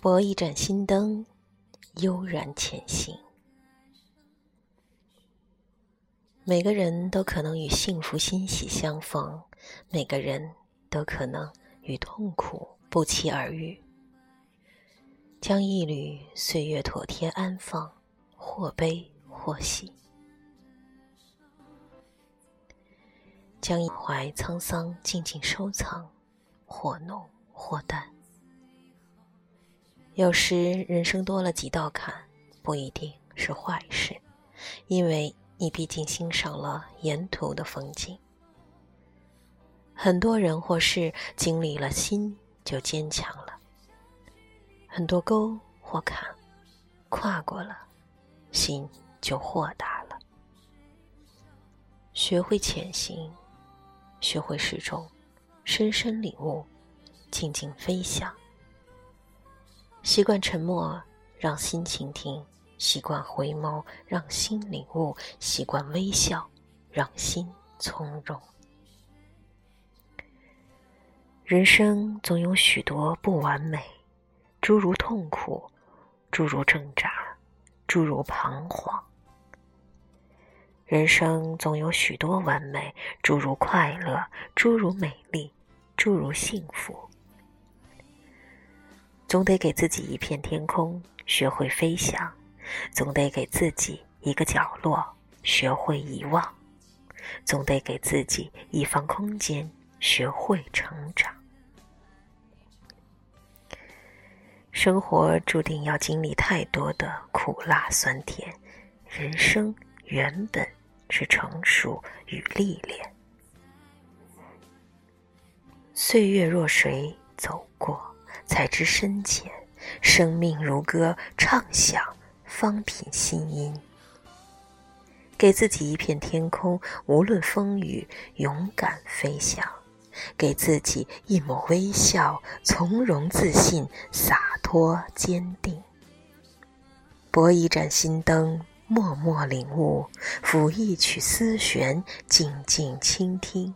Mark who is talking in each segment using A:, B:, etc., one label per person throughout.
A: 拨一盏心灯，悠然前行。每个人都可能与幸福欣喜相逢，每个人都可能与痛苦不期而遇。将一缕岁月妥帖安放，或悲或喜；将一怀沧桑静静收藏，或浓或淡。有时人生多了几道坎，不一定是坏事，因为你毕竟欣赏了沿途的风景。很多人或事经历了，心就坚强了。很多沟或坎，跨过了，心就豁达了。学会潜行，学会始终，深深领悟，静静飞翔。习惯沉默，让心倾听；习惯回眸，让心领悟；习惯微笑，让心从容。人生总有许多不完美。诸如痛苦，诸如挣扎，诸如彷徨。人生总有许多完美，诸如快乐，诸如美丽，诸如幸福。总得给自己一片天空，学会飞翔；总得给自己一个角落，学会遗忘；总得给自己一方空间，学会成长。生活注定要经历太多的苦辣酸甜，人生原本是成熟与历练。岁月若水走过，才知深浅；生命如歌，唱响方品心音。给自己一片天空，无论风雨，勇敢飞翔。给自己一抹微笑，从容自信，洒脱坚定。拨一盏心灯，默默领悟；抚一曲丝弦，静静倾听。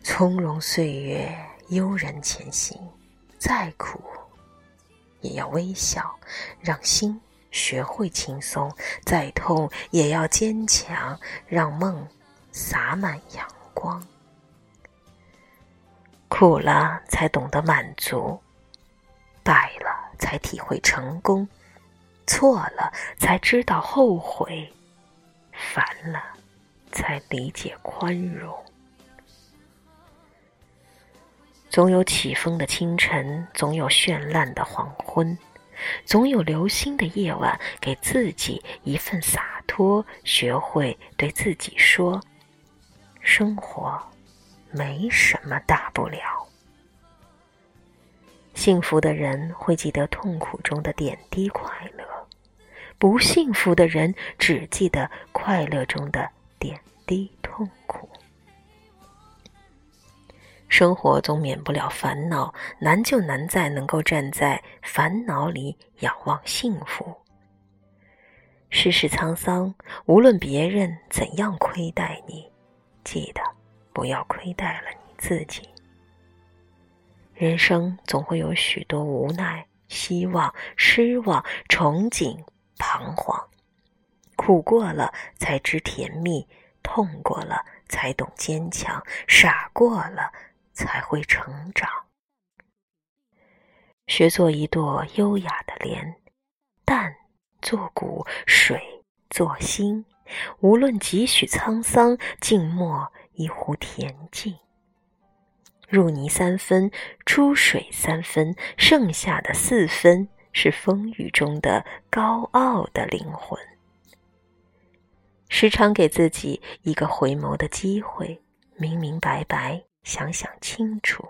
A: 从容岁月，悠然前行，再苦也要微笑，让心学会轻松；再痛也要坚强，让梦洒满阳光。苦了才懂得满足，败了才体会成功，错了才知道后悔，烦了才理解宽容。总有起风的清晨，总有绚烂的黄昏，总有流星的夜晚。给自己一份洒脱，学会对自己说：生活。没什么大不了。幸福的人会记得痛苦中的点滴快乐，不幸福的人只记得快乐中的点滴痛苦。生活总免不了烦恼，难就难在能够站在烦恼里仰望幸福。世事沧桑，无论别人怎样亏待你，记得。不要亏待了你自己。人生总会有许多无奈、希望、失望、憧憬、彷徨。苦过了才知甜蜜，痛过了才懂坚强，傻过了才会成长。学做一朵优雅的莲，淡做骨，水做心。无论几许沧桑，静默。一壶恬静，入泥三分，出水三分，剩下的四分是风雨中的高傲的灵魂。时常给自己一个回眸的机会，明明白白想想清楚。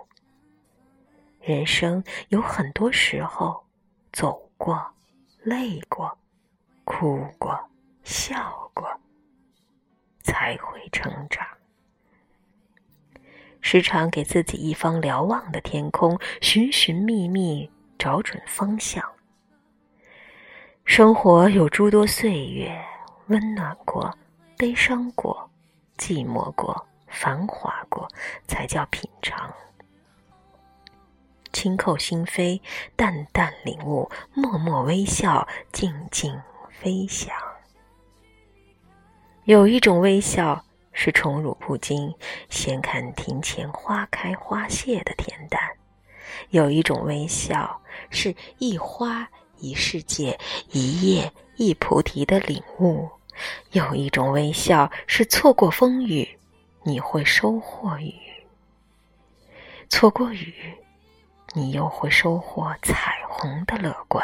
A: 人生有很多时候，走过，累过，哭过，笑过，才会成长。时常给自己一方瞭望的天空，寻寻觅觅，找准方向。生活有诸多岁月，温暖过，悲伤过，寂寞过、繁华过，才叫品尝。轻叩心扉，淡淡领悟，默默微笑，静静飞翔。有一种微笑是宠辱不惊，闲看庭前花开花谢的恬淡；有一种微笑是一花一世界，一叶一菩提的领悟；有一种微笑是错过风雨，你会收获雨；错过雨，你又会收获彩虹的乐观。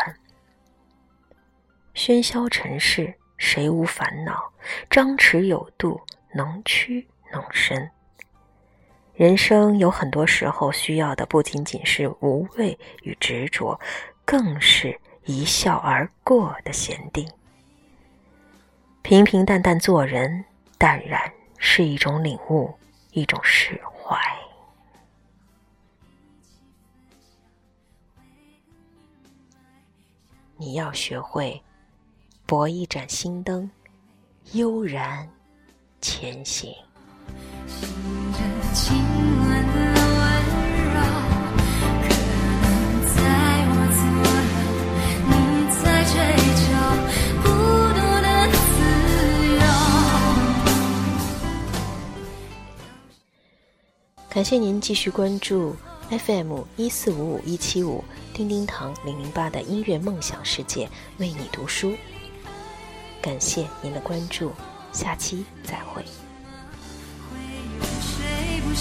A: 喧嚣尘世。谁无烦恼？张弛有度，能屈能伸。人生有很多时候需要的不仅仅是无畏与执着，更是一笑而过的闲定。平平淡淡做人，淡然是一种领悟，一种释怀。你要学会。拨一盏心灯，悠然前行。感谢您继续关注 FM 一四五五一七五叮叮堂零零八的音乐梦想世界，为你读书。感谢您的关注，下期再会。会有谁不